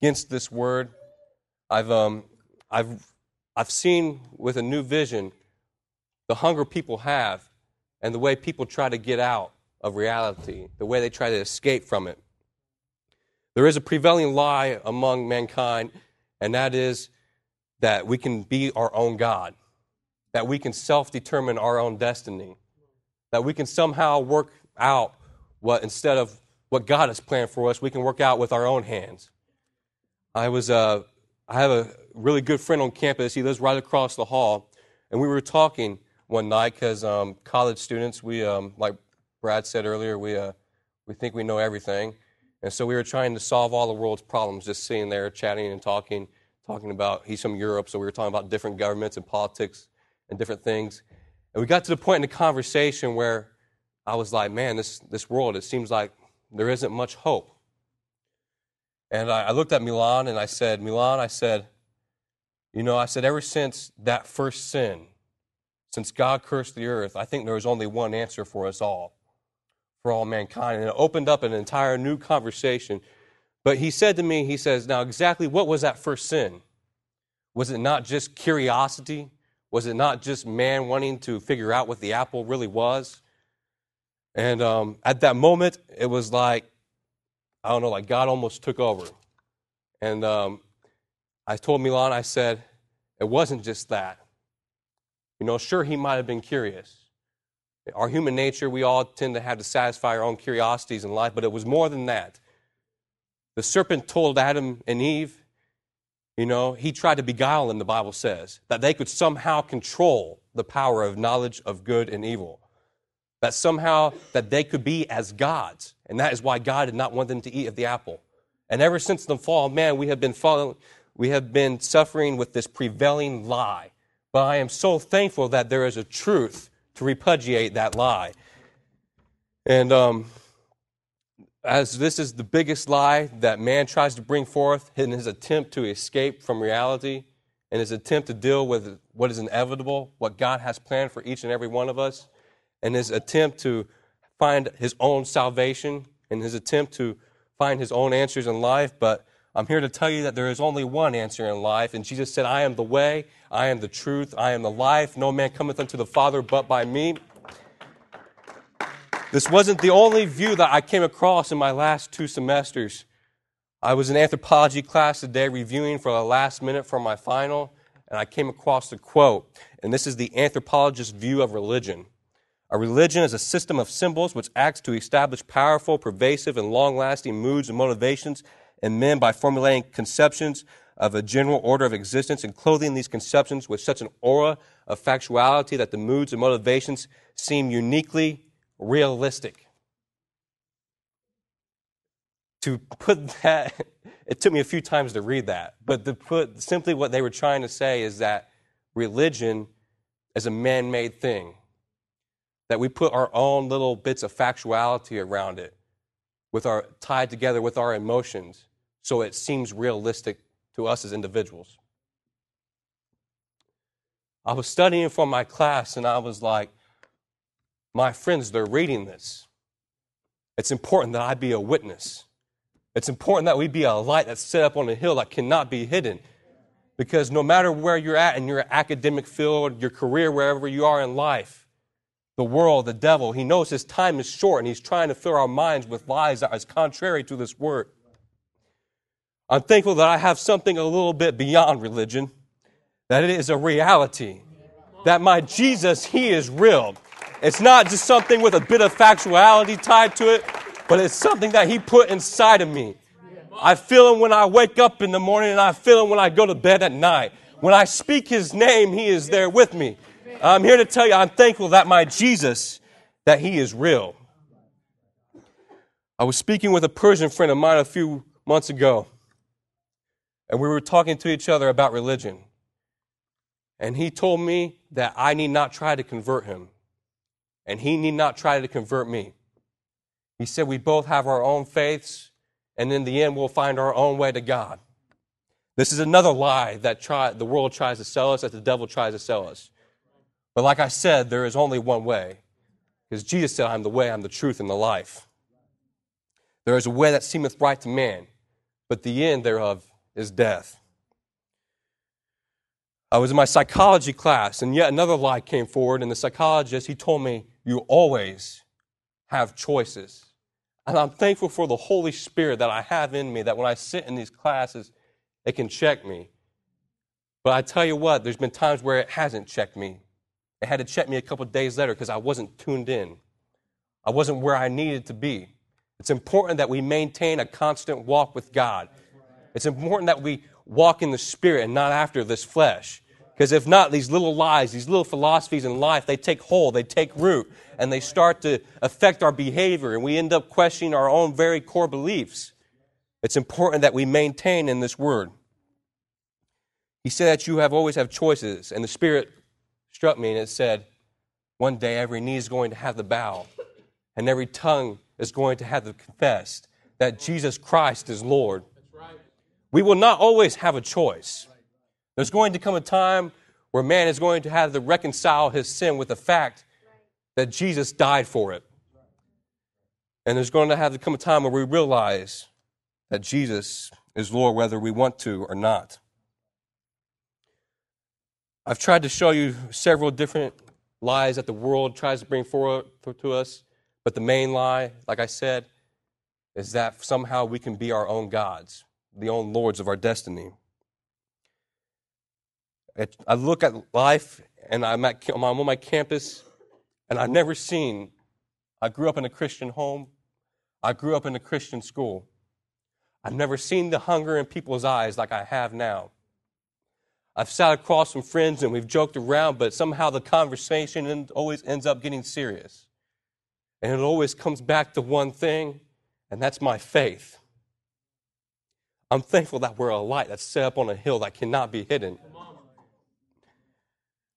against this word. I've, um, I've, I've seen with a new vision the hunger people have and the way people try to get out of reality, the way they try to escape from it. There is a prevailing lie among mankind, and that is that we can be our own God, that we can self determine our own destiny, that we can somehow work out what, instead of what God has planned for us, we can work out with our own hands. I was, uh, I have a really good friend on campus. He lives right across the hall, and we were talking one night because um, college students, we, um, like Brad said earlier, we, uh, we think we know everything. And so we were trying to solve all the world's problems, just sitting there chatting and talking, talking about, he's from Europe, so we were talking about different governments and politics and different things. And we got to the point in the conversation where I was like, man, this, this world, it seems like there isn't much hope. And I, I looked at Milan and I said, Milan, I said, you know, I said, ever since that first sin, since God cursed the earth, I think there was only one answer for us all for all mankind. And it opened up an entire new conversation. But he said to me, he says, Now, exactly what was that first sin? Was it not just curiosity? Was it not just man wanting to figure out what the apple really was? And um, at that moment, it was like, I don't know, like God almost took over. And um, I told Milan, I said, it wasn't just that. You know, sure, he might have been curious. Our human nature, we all tend to have to satisfy our own curiosities in life, but it was more than that. The serpent told Adam and Eve, you know, he tried to beguile them, the Bible says, that they could somehow control the power of knowledge of good and evil. That somehow that they could be as gods. And that is why God did not want them to eat of the apple. And ever since the fall, man, we have been following, we have been suffering with this prevailing lie. But I am so thankful that there is a truth to repudiate that lie. And um, as this is the biggest lie that man tries to bring forth in his attempt to escape from reality, and his attempt to deal with what is inevitable, what God has planned for each and every one of us, and his attempt to find his own salvation, and his attempt to find his own answers in life. But I'm here to tell you that there is only one answer in life. And Jesus said, I am the way, I am the truth, I am the life. No man cometh unto the Father but by me. This wasn't the only view that I came across in my last two semesters. I was in anthropology class today reviewing for the last minute for my final, and I came across a quote. And this is the anthropologist's view of religion. A religion is a system of symbols which acts to establish powerful, pervasive, and long lasting moods and motivations in men by formulating conceptions of a general order of existence and clothing these conceptions with such an aura of factuality that the moods and motivations seem uniquely realistic. To put that, it took me a few times to read that, but to put simply what they were trying to say is that religion is a man made thing, that we put our own little bits of factuality around it with our tied together with our emotions so it seems realistic to us as individuals. I was studying for my class and I was like, my friends, they're reading this. It's important that I be a witness. It's important that we be a light that's set up on a hill that cannot be hidden. Because no matter where you're at in your academic field, your career, wherever you are in life, the world, the devil, he knows his time is short and he's trying to fill our minds with lies that is contrary to this word. I'm thankful that I have something a little bit beyond religion, that it is a reality, that my Jesus, He is real. It's not just something with a bit of factuality tied to it, but it's something that He put inside of me. I feel Him when I wake up in the morning, and I feel Him when I go to bed at night. When I speak His name, He is there with me. I'm here to tell you, I'm thankful that my Jesus, that He is real. I was speaking with a Persian friend of mine a few months ago and we were talking to each other about religion. And he told me that I need not try to convert him, and he need not try to convert me. He said we both have our own faiths, and in the end, we'll find our own way to God. This is another lie that try, the world tries to sell us, that the devil tries to sell us. But like I said, there is only one way. Because Jesus said, I'm the way, I'm the truth, and the life. There is a way that seemeth right to man, but the end thereof is death. I was in my psychology class, and yet another lie came forward, and the psychologist, he told me, You always have choices. And I'm thankful for the Holy Spirit that I have in me, that when I sit in these classes, it can check me. But I tell you what, there's been times where it hasn't checked me. It had to check me a couple days later because I wasn't tuned in. I wasn't where I needed to be. It's important that we maintain a constant walk with God. It's important that we walk in the Spirit and not after this flesh. Because if not, these little lies, these little philosophies in life, they take hold, they take root, and they start to affect our behavior, and we end up questioning our own very core beliefs. It's important that we maintain in this word. He said that you have always have choices, and the Spirit struck me and it said, one day every knee is going to have the bow, and every tongue is going to have to confess that Jesus Christ is Lord. We will not always have a choice. There's going to come a time where man is going to have to reconcile his sin with the fact that Jesus died for it. And there's going to have to come a time where we realize that Jesus is Lord whether we want to or not. I've tried to show you several different lies that the world tries to bring forward to us, but the main lie, like I said, is that somehow we can be our own gods, the own lords of our destiny. I look at life, and I'm, at, I'm on my campus, and I've never seen. I grew up in a Christian home. I grew up in a Christian school. I've never seen the hunger in people's eyes like I have now. I've sat across from friends and we've joked around, but somehow the conversation always ends up getting serious. And it always comes back to one thing, and that's my faith. I'm thankful that we're a light that's set up on a hill that cannot be hidden.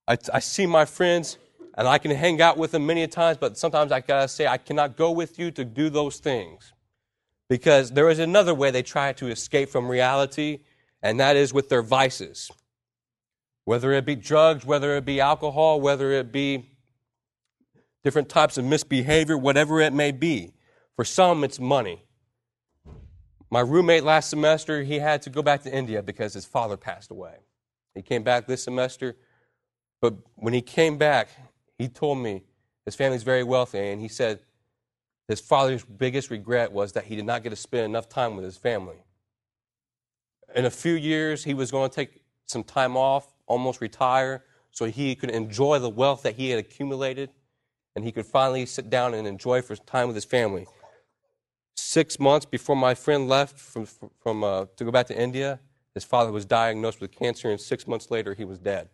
I, I see my friends and I can hang out with them many times, but sometimes I gotta say, I cannot go with you to do those things. Because there is another way they try to escape from reality, and that is with their vices. Whether it be drugs, whether it be alcohol, whether it be different types of misbehavior, whatever it may be. For some, it's money. My roommate last semester, he had to go back to India because his father passed away. He came back this semester but when he came back, he told me his family's very wealthy, and he said his father's biggest regret was that he did not get to spend enough time with his family. In a few years, he was going to take some time off, almost retire, so he could enjoy the wealth that he had accumulated, and he could finally sit down and enjoy for time with his family. Six months before my friend left from, from, uh, to go back to India, his father was diagnosed with cancer, and six months later, he was dead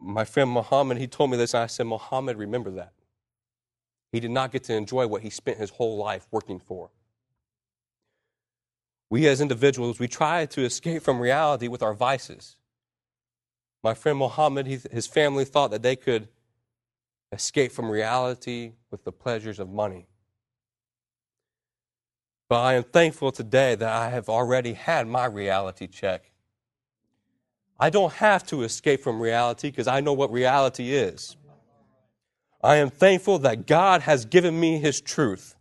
my friend Muhammad, he told me this, and I said, Muhammad, remember that. He did not get to enjoy what he spent his whole life working for. We as individuals, we try to escape from reality with our vices. My friend Muhammad, his family thought that they could escape from reality with the pleasures of money. But I am thankful today that I have already had my reality check. I don't have to escape from reality because I know what reality is. I am thankful that God has given me His truth.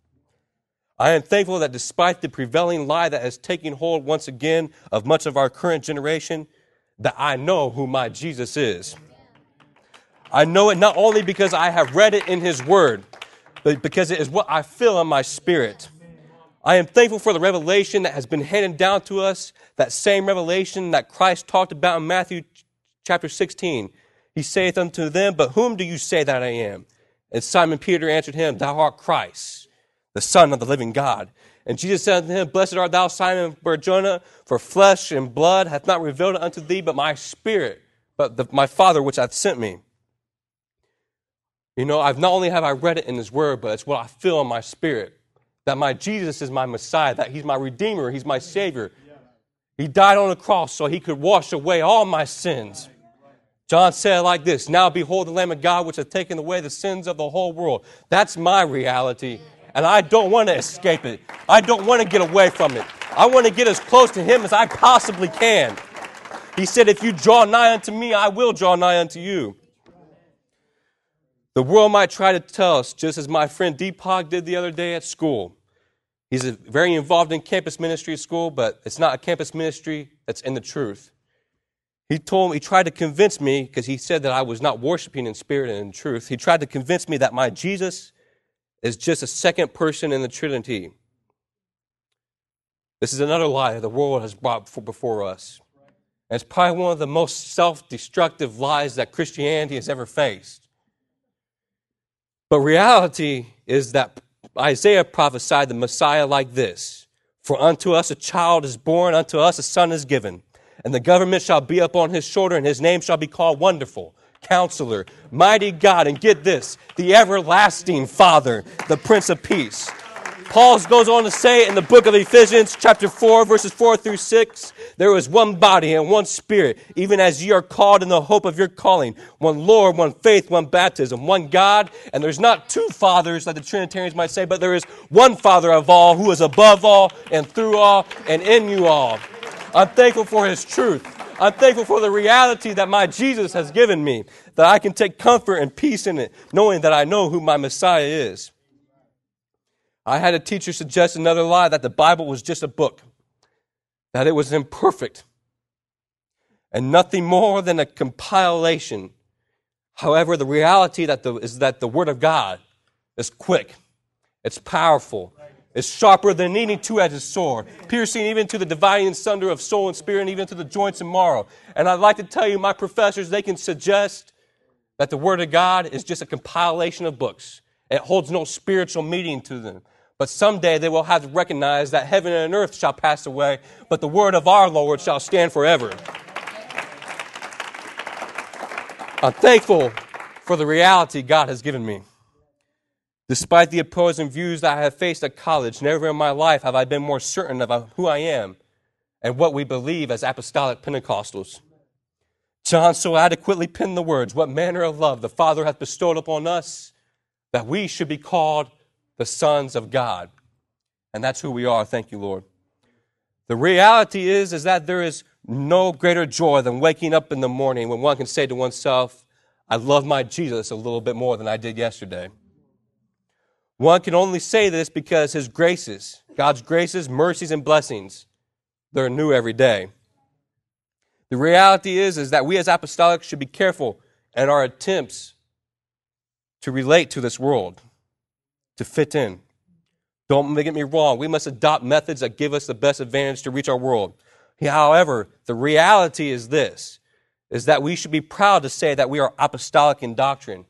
I am thankful that despite the prevailing lie that has taken hold once again of much of our current generation, that I know who my Jesus is. I know it not only because I have read it in His Word, but because it is what I feel in my spirit. I am thankful for the revelation that has been handed down to us, that same revelation that Christ talked about in Matthew chapter 16. He saith unto them, But whom do you say that I am? And Simon Peter answered him, Thou art Christ, the Son of the living God. And Jesus said unto him, Blessed art thou, Simon Barjona, for flesh and blood hath not revealed it unto thee, but my spirit, but the, my Father which hath sent me. You know, I've not only have I read it in His Word, but it's what I feel in my spirit that my Jesus is my Messiah, that He's my Redeemer, He's my Savior. He died on the cross so He could wash away all my sins. John said like this Now behold the Lamb of God which hath taken away the sins of the whole world. That's my reality, and I don't want to escape it. I don't want to get away from it. I want to get as close to Him as I possibly can. He said, If you draw nigh unto me, I will draw nigh unto you. The world might try to tell us, just as my friend Deepak did the other day at school, He's very involved in campus ministry at school, but it's not a campus ministry that's in the truth. He told me, he tried to convince me, because he said that I was not worshiping in spirit and in truth. He tried to convince me that my Jesus is just a second person in the Trinity. This is another lie the world has brought before us. And it's probably one of the most self destructive lies that Christianity has ever faced. But reality is that Isaiah prophesied the Messiah like this For unto us a child is born, unto us a son is given, and the government shall be upon his shoulder, and his name shall be called Wonderful, Counselor, Mighty God, and get this, the everlasting Father, the Prince of Peace. Paul goes on to say in the book of Ephesians, chapter 4, verses 4 through 6, there is one body and one spirit, even as ye are called in the hope of your calling. One Lord, one faith, one baptism, one God. And there's not two fathers, like the Trinitarians might say, but there is one Father of all, who is above all and through all and in you all. I'm thankful for his truth. I'm thankful for the reality that my Jesus has given me, that I can take comfort and peace in it, knowing that I know who my Messiah is. I had a teacher suggest another lie that the Bible was just a book, that it was imperfect, and nothing more than a compilation. However, the reality that the, is that the Word of God is quick, it's powerful, it's sharper than any two edged sword, piercing even to the dividing sunder of soul and spirit, and even to the joints and marrow. And I'd like to tell you, my professors, they can suggest that the Word of God is just a compilation of books. It holds no spiritual meaning to them. But someday they will have to recognize that heaven and earth shall pass away, but the word of our Lord shall stand forever. I'm thankful for the reality God has given me. Despite the opposing views that I have faced at college, never in my life have I been more certain of who I am and what we believe as apostolic Pentecostals. John so adequately penned the words, What manner of love the Father hath bestowed upon us, that we should be called the sons of God. And that's who we are. Thank you, Lord. The reality is, is that there is no greater joy than waking up in the morning when one can say to oneself, I love my Jesus a little bit more than I did yesterday. One can only say this because his graces, God's graces, mercies, and blessings, they're new every day. The reality is, is that we as apostolics should be careful in our attempts to relate to this world to fit in. Don't get me wrong. We must adopt methods that give us the best advantage to reach our world. However, the reality is this is that we should be proud to say that we are apostolic in doctrine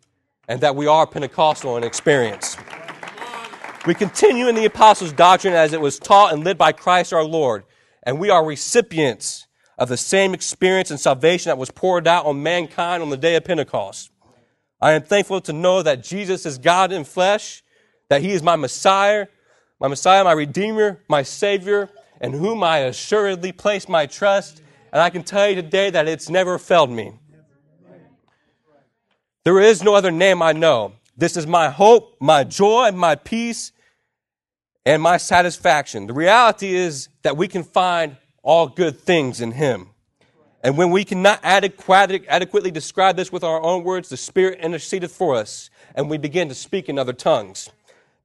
and that we are Pentecostal in experience. We continue in the apostles' doctrine as it was taught and led by Christ our Lord, and we are recipients of the same experience and salvation that was poured out on mankind on the day of Pentecost. I am thankful to know that Jesus is God in flesh that he is my Messiah, my Messiah, my Redeemer, my Savior, in whom I assuredly place my trust. And I can tell you today that it's never failed me. There is no other name I know. This is my hope, my joy, my peace, and my satisfaction. The reality is that we can find all good things in Him. And when we cannot adequately describe this with our own words, the Spirit intercedeth for us, and we begin to speak in other tongues.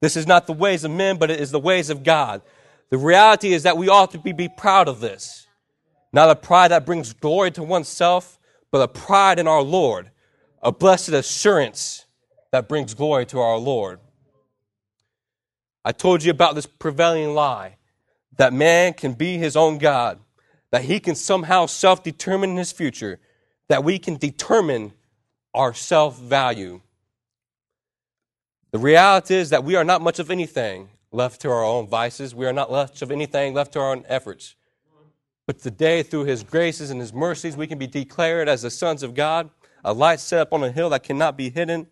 This is not the ways of men, but it is the ways of God. The reality is that we ought to be, be proud of this. Not a pride that brings glory to oneself, but a pride in our Lord, a blessed assurance that brings glory to our Lord. I told you about this prevailing lie that man can be his own God, that he can somehow self determine his future, that we can determine our self value. The reality is that we are not much of anything left to our own vices. We are not much of anything left to our own efforts. But today, through His graces and His mercies, we can be declared as the sons of God, a light set up on a hill that cannot be hidden.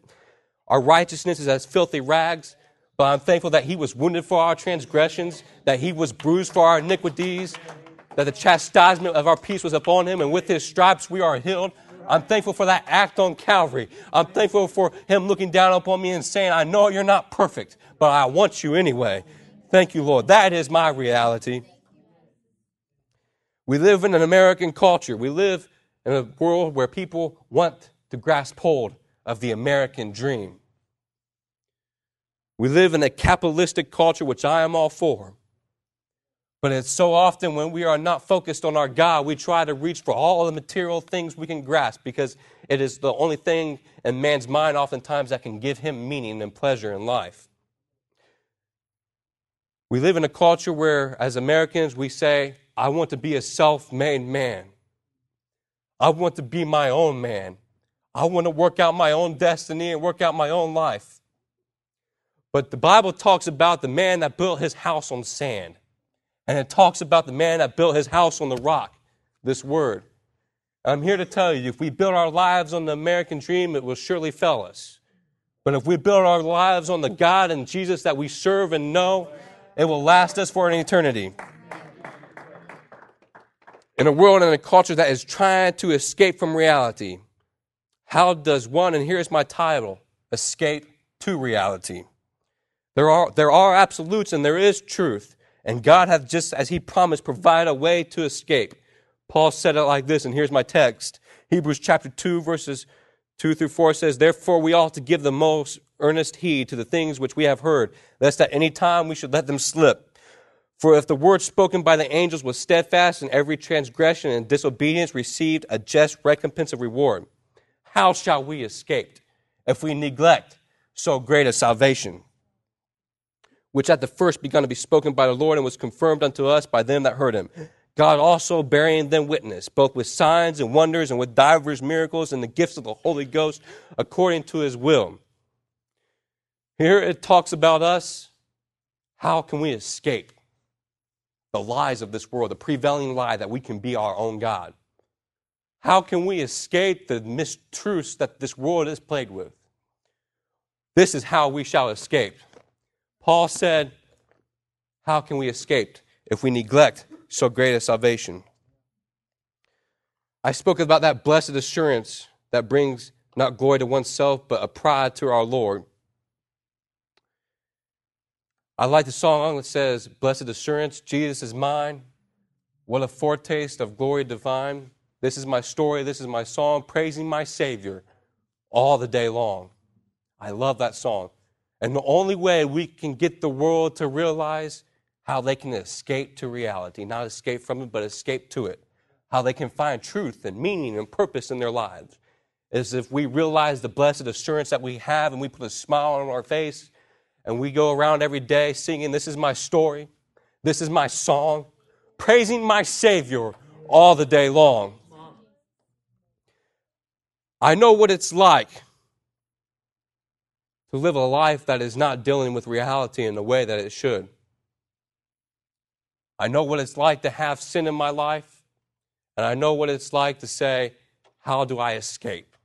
Our righteousness is as filthy rags, but I'm thankful that He was wounded for our transgressions, that He was bruised for our iniquities, that the chastisement of our peace was upon Him, and with His stripes we are healed. I'm thankful for that act on Calvary. I'm thankful for Him looking down upon me and saying, I know you're not perfect, but I want you anyway. Thank you, Lord. That is my reality. We live in an American culture. We live in a world where people want to grasp hold of the American dream. We live in a capitalistic culture, which I am all for. But it's so often when we are not focused on our God, we try to reach for all the material things we can grasp because it is the only thing in man's mind, oftentimes, that can give him meaning and pleasure in life. We live in a culture where, as Americans, we say, I want to be a self made man. I want to be my own man. I want to work out my own destiny and work out my own life. But the Bible talks about the man that built his house on sand. And it talks about the man that built his house on the rock, this word. I'm here to tell you if we build our lives on the American dream, it will surely fail us. But if we build our lives on the God and Jesus that we serve and know, it will last us for an eternity. In a world and a culture that is trying to escape from reality, how does one, and here's my title, escape to reality? There are, there are absolutes and there is truth. And God hath just as He promised provided a way to escape. Paul said it like this, and here's my text Hebrews chapter 2, verses 2 through 4 says, Therefore we ought to give the most earnest heed to the things which we have heard, lest at any time we should let them slip. For if the word spoken by the angels was steadfast, and every transgression and disobedience received a just recompense of reward, how shall we escape if we neglect so great a salvation? Which at the first begun to be spoken by the Lord and was confirmed unto us by them that heard him. God also bearing them witness, both with signs and wonders and with divers miracles and the gifts of the Holy Ghost according to his will. Here it talks about us. How can we escape the lies of this world, the prevailing lie that we can be our own God? How can we escape the mistruths that this world is plagued with? This is how we shall escape. Paul said, How can we escape if we neglect so great a salvation? I spoke about that blessed assurance that brings not glory to oneself, but a pride to our Lord. I like the song that says, Blessed assurance, Jesus is mine. What a foretaste of glory divine. This is my story, this is my song, praising my Savior all the day long. I love that song. And the only way we can get the world to realize how they can escape to reality, not escape from it, but escape to it, how they can find truth and meaning and purpose in their lives, is if we realize the blessed assurance that we have and we put a smile on our face and we go around every day singing, This is my story, this is my song, praising my Savior all the day long. I know what it's like to live a life that is not dealing with reality in the way that it should. I know what it's like to have sin in my life, and I know what it's like to say, How do I escape?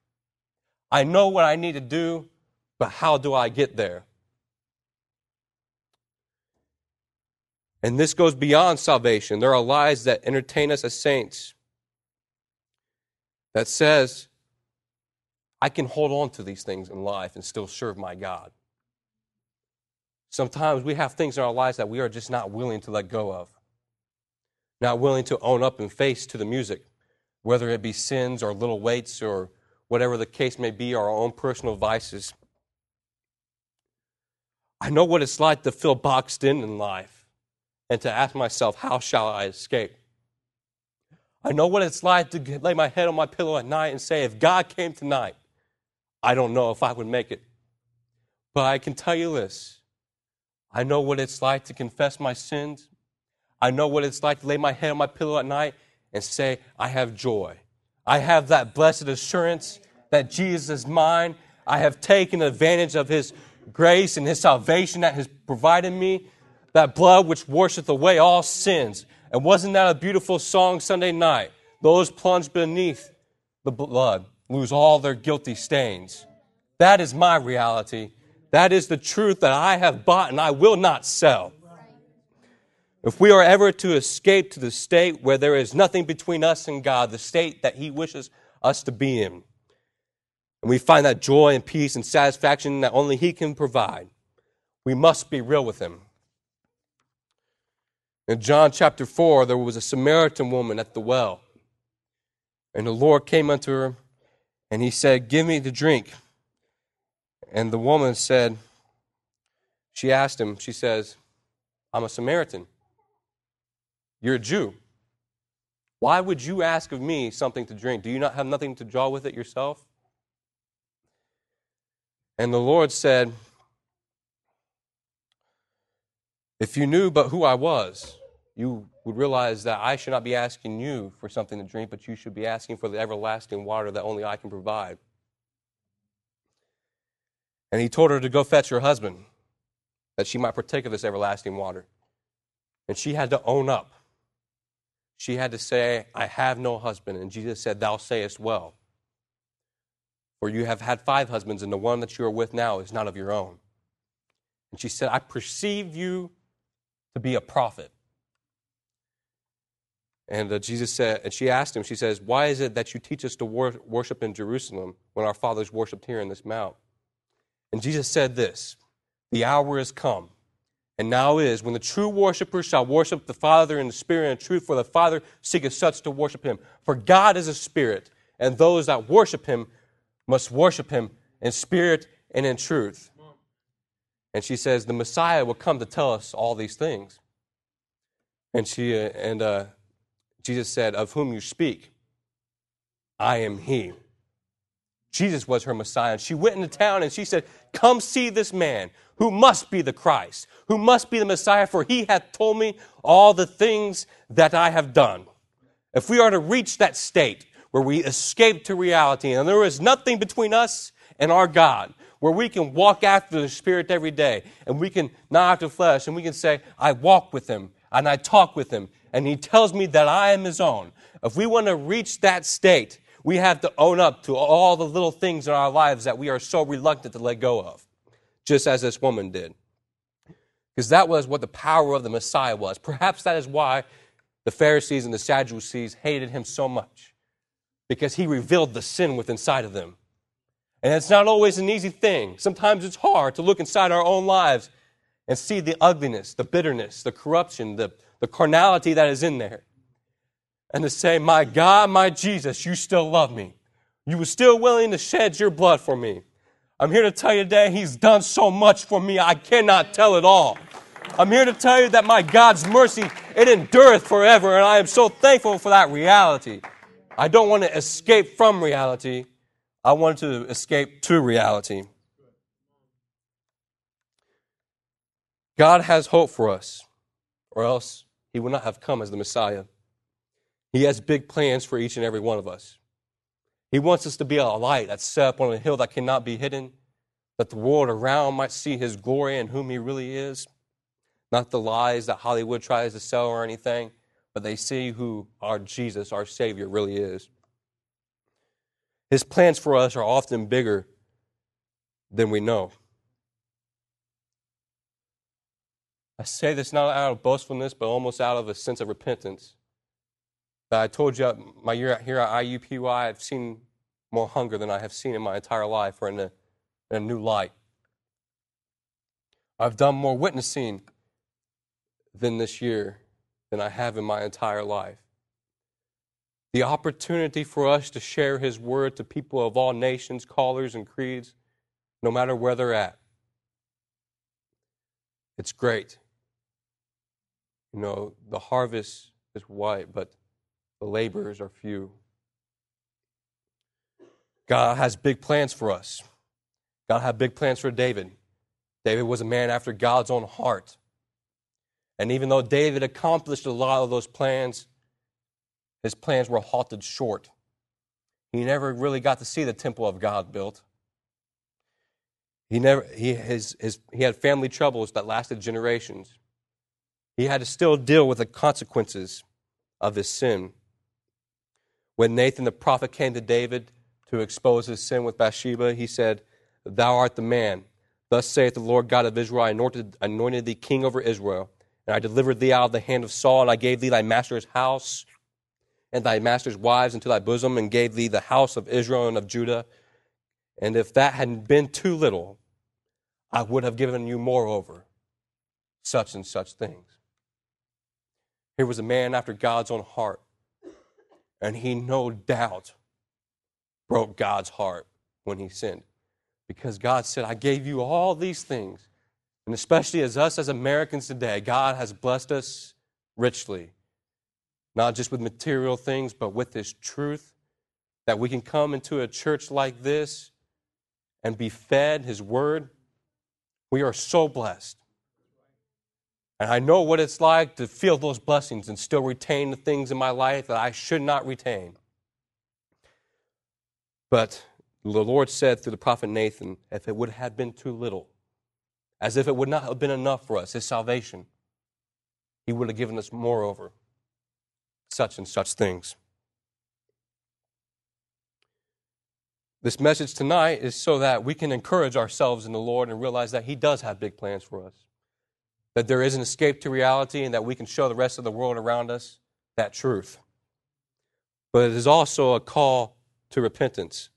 I know what I need to do, but how do I get there? And this goes beyond salvation. There are lies that entertain us as saints that says I can hold on to these things in life and still serve my God. Sometimes we have things in our lives that we are just not willing to let go of, not willing to own up and face to the music, whether it be sins or little weights or whatever the case may be, our own personal vices. I know what it's like to feel boxed in in life and to ask myself, how shall I escape? I know what it's like to lay my head on my pillow at night and say, if God came tonight, I don't know if I would make it. But I can tell you this I know what it's like to confess my sins. I know what it's like to lay my head on my pillow at night and say, I have joy. I have that blessed assurance that Jesus is mine. I have taken advantage of his grace and his salvation that has provided me, that blood which washeth away all sins. And wasn't that a beautiful song Sunday night? Those plunged beneath the blood lose all their guilty stains. That is my reality. That is the truth that I have bought and I will not sell. If we are ever to escape to the state where there is nothing between us and God, the state that He wishes us to be in, and we find that joy and peace and satisfaction that only He can provide, we must be real with Him. In John chapter 4, there was a Samaritan woman at the well, and the Lord came unto her and he said, Give me the drink. And the woman said, she asked him, she says, I'm a Samaritan. You're a Jew. Why would you ask of me something to drink? Do you not have nothing to draw with it yourself? And the Lord said, If you knew but who I was, you would realize that I should not be asking you for something to drink, but you should be asking for the everlasting water that only I can provide. And he told her to go fetch her husband, that she might partake of this everlasting water. And she had to own up. She had to say, I have no husband. And Jesus said, Thou sayest well. For you have had five husbands, and the one that you are with now is not of your own. And she said, I perceive you to be a prophet. And uh, Jesus said, and she asked him, she says, Why is it that you teach us to wor- worship in Jerusalem when our fathers worshiped here in this mount? And Jesus said this The hour is come, and now is, when the true worshippers shall worship the Father in the Spirit and truth, for the Father seeketh such to worship him. For God is a spirit, and those that worship him must worship him in spirit and in truth. And she says, The Messiah will come to tell us all these things. And she uh, and uh, Jesus said, Of whom you speak, I am he. Jesus was her Messiah. And she went into town and she said, Come see this man who must be the Christ, who must be the Messiah, for he hath told me all the things that I have done. If we are to reach that state where we escape to reality and there is nothing between us and our God, where we can walk after the Spirit every day and we can not after flesh and we can say, I walk with him and I talk with him and he tells me that I am his own. If we want to reach that state, we have to own up to all the little things in our lives that we are so reluctant to let go of, just as this woman did. Because that was what the power of the Messiah was. Perhaps that is why the Pharisees and the Sadducees hated him so much, because he revealed the sin within inside of them. And it's not always an easy thing. Sometimes it's hard to look inside our own lives and see the ugliness, the bitterness, the corruption, the, the carnality that is in there. And to say, My God, my Jesus, you still love me. You were still willing to shed your blood for me. I'm here to tell you today, He's done so much for me, I cannot tell it all. I'm here to tell you that my God's mercy, it endureth forever, and I am so thankful for that reality. I don't want to escape from reality. I want to escape to reality. God has hope for us, or else he would not have come as the Messiah. He has big plans for each and every one of us. He wants us to be a light that's set up on a hill that cannot be hidden, that the world around might see his glory and whom he really is. Not the lies that Hollywood tries to sell or anything, but they see who our Jesus, our Savior, really is. His plans for us are often bigger than we know. I say this not out of boastfulness, but almost out of a sense of repentance. I told you uh, my year here at IUPUI, I've seen more hunger than I have seen in my entire life or in a, in a new light. I've done more witnessing than this year than I have in my entire life. The opportunity for us to share His word to people of all nations, callers, and creeds, no matter where they're at. It's great. You know, the harvest is white, but the laborers are few. God has big plans for us. God had big plans for David. David was a man after God's own heart. And even though David accomplished a lot of those plans, his plans were halted short. He never really got to see the temple of God built. He, never, he, his, his, he had family troubles that lasted generations. He had to still deal with the consequences of his sin. When Nathan the prophet came to David to expose his sin with Bathsheba, he said, Thou art the man. Thus saith the Lord God of Israel I anointed, anointed thee king over Israel, and I delivered thee out of the hand of Saul, and I gave thee thy master's house and thy master's wives into thy bosom, and gave thee the house of Israel and of Judah. And if that hadn't been too little, I would have given you moreover such and such things. Here was a man after God's own heart, and he no doubt broke God's heart when he sinned. Because God said, I gave you all these things, And especially as us as Americans today, God has blessed us richly, not just with material things, but with His truth, that we can come into a church like this and be fed His Word. We are so blessed. And I know what it's like to feel those blessings and still retain the things in my life that I should not retain. But the Lord said through the prophet Nathan, if it would have been too little, as if it would not have been enough for us, his salvation, he would have given us moreover such and such things. This message tonight is so that we can encourage ourselves in the Lord and realize that he does have big plans for us that there is an escape to reality and that we can show the rest of the world around us that truth. But it is also a call to repentance,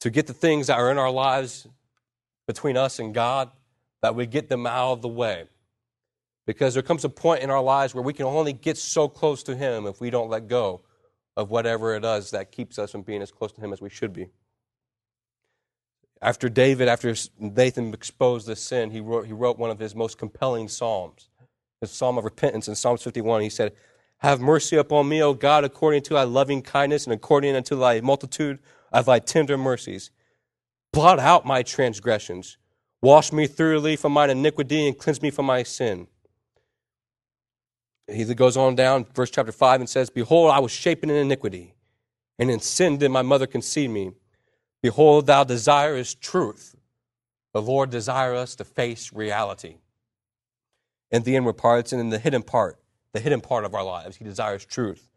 to get the things that are in our lives between us and God, that we get them out of the way. Because there comes a point in our lives where we can only get so close to Him if we don't let go of whatever it is that keeps us from being as close to Him as we should be. After David, after Nathan exposed this sin, he wrote, he wrote one of his most compelling psalms, the psalm of repentance in Psalms 51. He said, Have mercy upon me, O God, according to thy loving kindness and according unto thy multitude of thy tender mercies. Blot out my transgressions. Wash me thoroughly from mine iniquity and cleanse me from my sin. He goes on down, verse chapter 5, and says, Behold, I was shapen in iniquity, and in sin did my mother conceive me. Behold, thou desirest truth. The Lord desires us to face reality. In the inward parts and in the hidden part, the hidden part of our lives, He desires truth.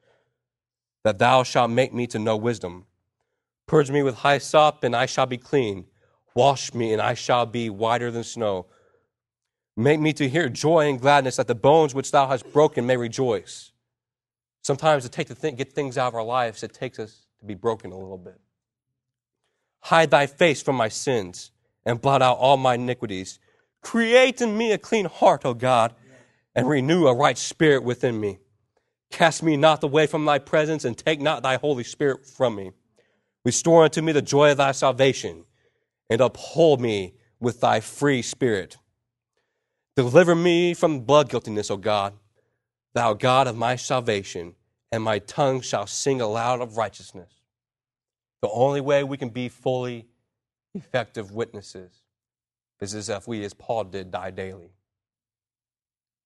That thou shalt make me to know wisdom. Purge me with hyssop, and I shall be clean. Wash me, and I shall be whiter than snow. Make me to hear joy and gladness, that the bones which thou hast broken may rejoice. Sometimes to take think, get things out of our lives, it takes us to be broken a little bit. Hide thy face from my sins and blot out all my iniquities. Create in me a clean heart, O God, and renew a right spirit within me. Cast me not away from thy presence and take not thy Holy Spirit from me. Restore unto me the joy of thy salvation and uphold me with thy free spirit. Deliver me from blood guiltiness, O God, thou God of my salvation, and my tongue shall sing aloud of righteousness. The only way we can be fully effective witnesses is as if we, as Paul did, die daily.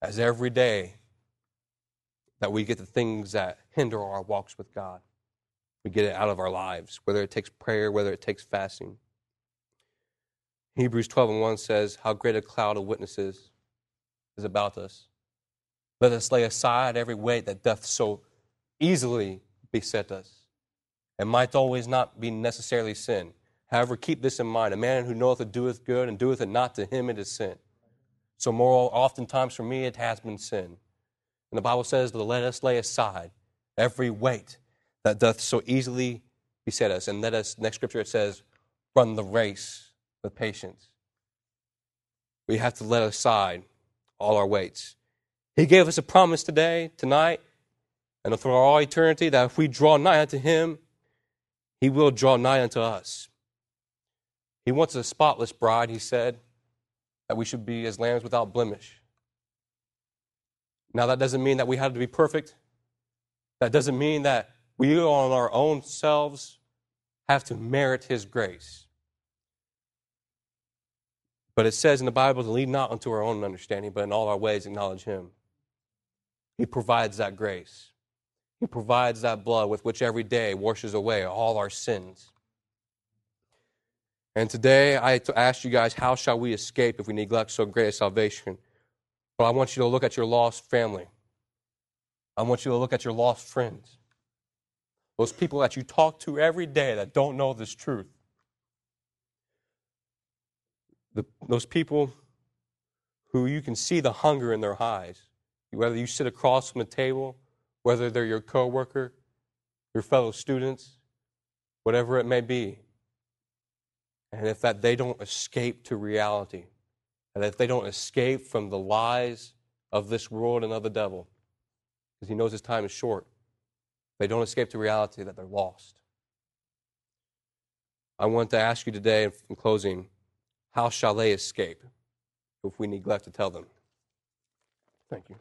As every day that we get the things that hinder our walks with God, we get it out of our lives, whether it takes prayer, whether it takes fasting. Hebrews 12 and 1 says, How great a cloud of witnesses is about us. Let us lay aside every weight that doth so easily beset us and might always not be necessarily sin. However, keep this in mind a man who knoweth it doeth good, and doeth it not to him, it is sin. So, more oftentimes for me, it has been sin. And the Bible says, Let us lay aside every weight that doth so easily beset us. And let us, next scripture, it says, Run the race with patience. We have to let aside all our weights. He gave us a promise today, tonight, and for all eternity that if we draw nigh unto Him, he will draw nigh unto us. He wants a spotless bride, he said, that we should be as lambs without blemish. Now, that doesn't mean that we have to be perfect. That doesn't mean that we on our own selves have to merit his grace. But it says in the Bible to lead not unto our own understanding, but in all our ways acknowledge him. He provides that grace. He provides that blood with which every day washes away all our sins. And today I ask you guys, how shall we escape if we neglect so great a salvation? Well, I want you to look at your lost family. I want you to look at your lost friends. Those people that you talk to every day that don't know this truth. The, those people who you can see the hunger in their eyes. Whether you sit across from a table whether they're your coworker, your fellow students, whatever it may be. And if that they don't escape to reality, and if they don't escape from the lies of this world and of the devil, because he knows his time is short, they don't escape to reality that they're lost. I want to ask you today, in closing, how shall they escape? if we neglect to tell them. Thank you.